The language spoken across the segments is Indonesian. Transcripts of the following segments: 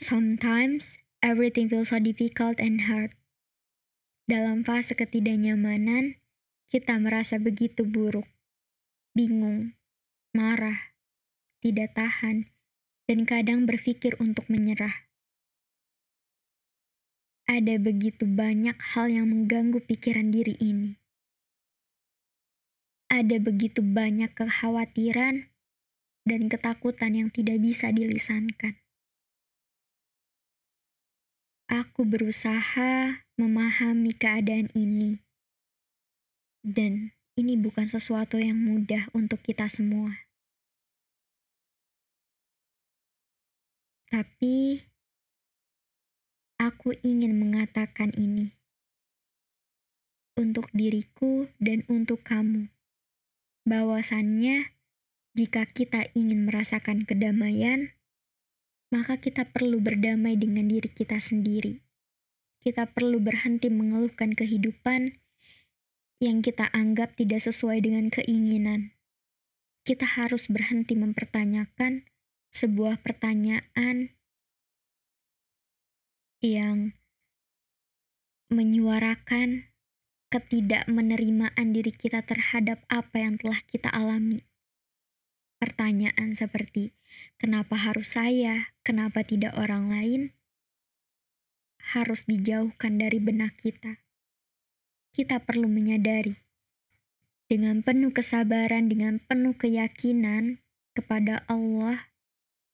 Sometimes everything feels so difficult and hard. Dalam fase ketidaknyamanan, kita merasa begitu buruk, bingung, marah, tidak tahan, dan kadang berpikir untuk menyerah. Ada begitu banyak hal yang mengganggu pikiran diri ini. Ada begitu banyak kekhawatiran dan ketakutan yang tidak bisa dilisankan. Aku berusaha memahami keadaan ini, dan ini bukan sesuatu yang mudah untuk kita semua. Tapi aku ingin mengatakan ini. Untuk diriku dan untuk kamu, bahwasannya jika kita ingin merasakan kedamaian, maka kita perlu berdamai dengan diri kita sendiri. Kita perlu berhenti mengeluhkan kehidupan yang kita anggap tidak sesuai dengan keinginan. Kita harus berhenti mempertanyakan sebuah pertanyaan yang menyuarakan ketidakmenerimaan diri kita terhadap apa yang telah kita alami. Pertanyaan seperti, kenapa harus saya, kenapa tidak orang lain, harus dijauhkan dari benak kita. Kita perlu menyadari, dengan penuh kesabaran, dengan penuh keyakinan kepada Allah,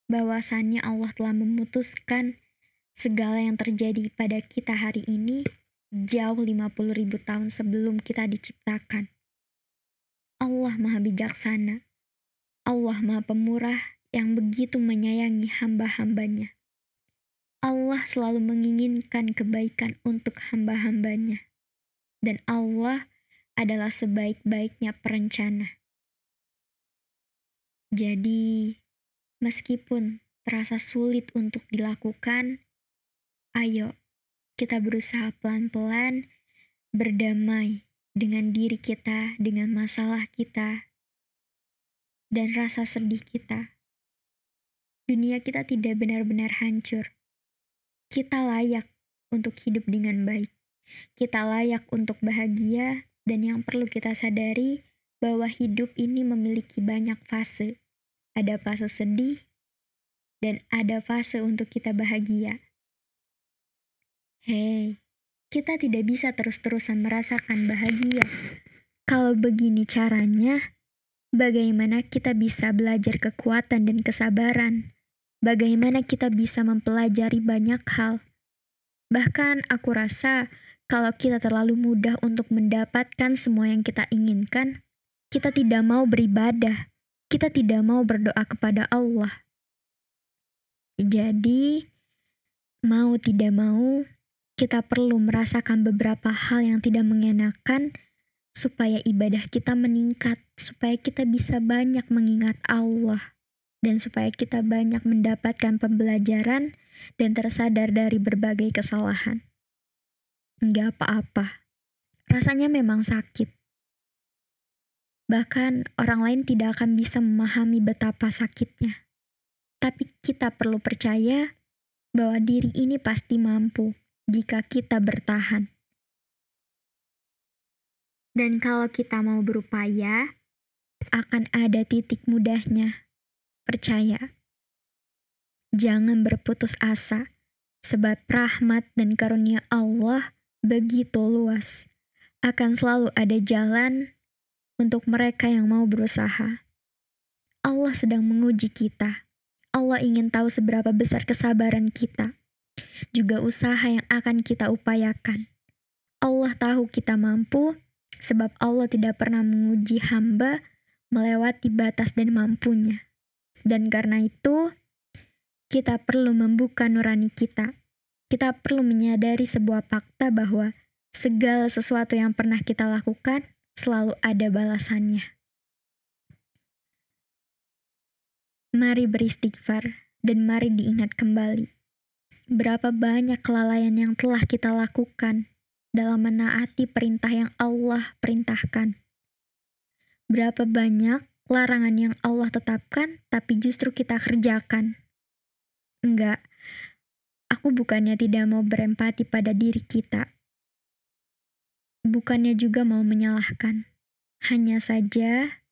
bahwasannya Allah telah memutuskan segala yang terjadi pada kita hari ini jauh 50 ribu tahun sebelum kita diciptakan. Allah Maha Bijaksana Allah Maha Pemurah yang begitu menyayangi hamba-hambanya. Allah selalu menginginkan kebaikan untuk hamba-hambanya. Dan Allah adalah sebaik-baiknya perencana. Jadi, meskipun terasa sulit untuk dilakukan, ayo kita berusaha pelan-pelan berdamai dengan diri kita, dengan masalah kita, dan rasa sedih kita. Dunia kita tidak benar-benar hancur. Kita layak untuk hidup dengan baik. Kita layak untuk bahagia, dan yang perlu kita sadari bahwa hidup ini memiliki banyak fase. Ada fase sedih, dan ada fase untuk kita bahagia. Hei, kita tidak bisa terus-terusan merasakan bahagia. Kalau begini caranya, Bagaimana kita bisa belajar kekuatan dan kesabaran? Bagaimana kita bisa mempelajari banyak hal? Bahkan aku rasa kalau kita terlalu mudah untuk mendapatkan semua yang kita inginkan, kita tidak mau beribadah, kita tidak mau berdoa kepada Allah. Jadi, mau tidak mau, kita perlu merasakan beberapa hal yang tidak mengenakan supaya ibadah kita meningkat, supaya kita bisa banyak mengingat Allah, dan supaya kita banyak mendapatkan pembelajaran dan tersadar dari berbagai kesalahan. Enggak apa-apa, rasanya memang sakit. Bahkan orang lain tidak akan bisa memahami betapa sakitnya. Tapi kita perlu percaya bahwa diri ini pasti mampu jika kita bertahan. Dan kalau kita mau berupaya, akan ada titik mudahnya. Percaya. Jangan berputus asa, sebab rahmat dan karunia Allah begitu luas. Akan selalu ada jalan untuk mereka yang mau berusaha. Allah sedang menguji kita. Allah ingin tahu seberapa besar kesabaran kita, juga usaha yang akan kita upayakan. Allah tahu kita mampu sebab Allah tidak pernah menguji hamba melewati batas dan mampunya. Dan karena itu, kita perlu membuka nurani kita. Kita perlu menyadari sebuah fakta bahwa segala sesuatu yang pernah kita lakukan selalu ada balasannya. Mari beristighfar dan mari diingat kembali. Berapa banyak kelalaian yang telah kita lakukan dalam menaati perintah yang Allah perintahkan. Berapa banyak larangan yang Allah tetapkan, tapi justru kita kerjakan. Enggak, aku bukannya tidak mau berempati pada diri kita. Bukannya juga mau menyalahkan. Hanya saja,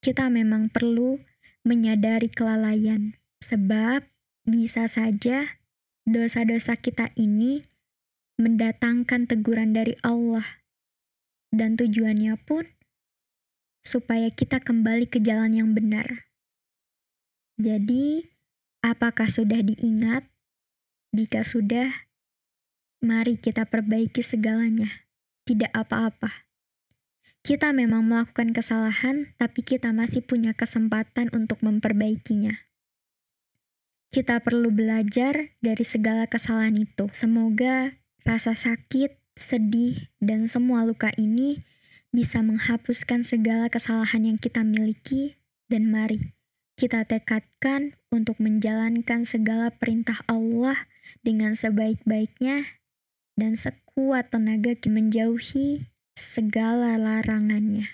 kita memang perlu menyadari kelalaian, sebab bisa saja dosa-dosa kita ini mendatangkan teguran dari Allah, dan tujuannya pun supaya kita kembali ke jalan yang benar. Jadi, apakah sudah diingat? Jika sudah, mari kita perbaiki segalanya. Tidak apa-apa. Kita memang melakukan kesalahan, tapi kita masih punya kesempatan untuk memperbaikinya. Kita perlu belajar dari segala kesalahan itu. Semoga rasa sakit, sedih, dan semua luka ini bisa menghapuskan segala kesalahan yang kita miliki, dan mari kita tekadkan untuk menjalankan segala perintah Allah dengan sebaik-baiknya dan sekuat tenaga menjauhi segala larangannya.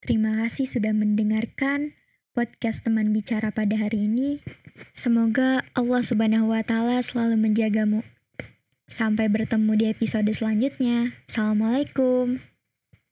Terima kasih sudah mendengarkan podcast teman bicara pada hari ini. Semoga Allah Subhanahu wa taala selalu menjagamu. Sampai bertemu di episode selanjutnya. Assalamualaikum.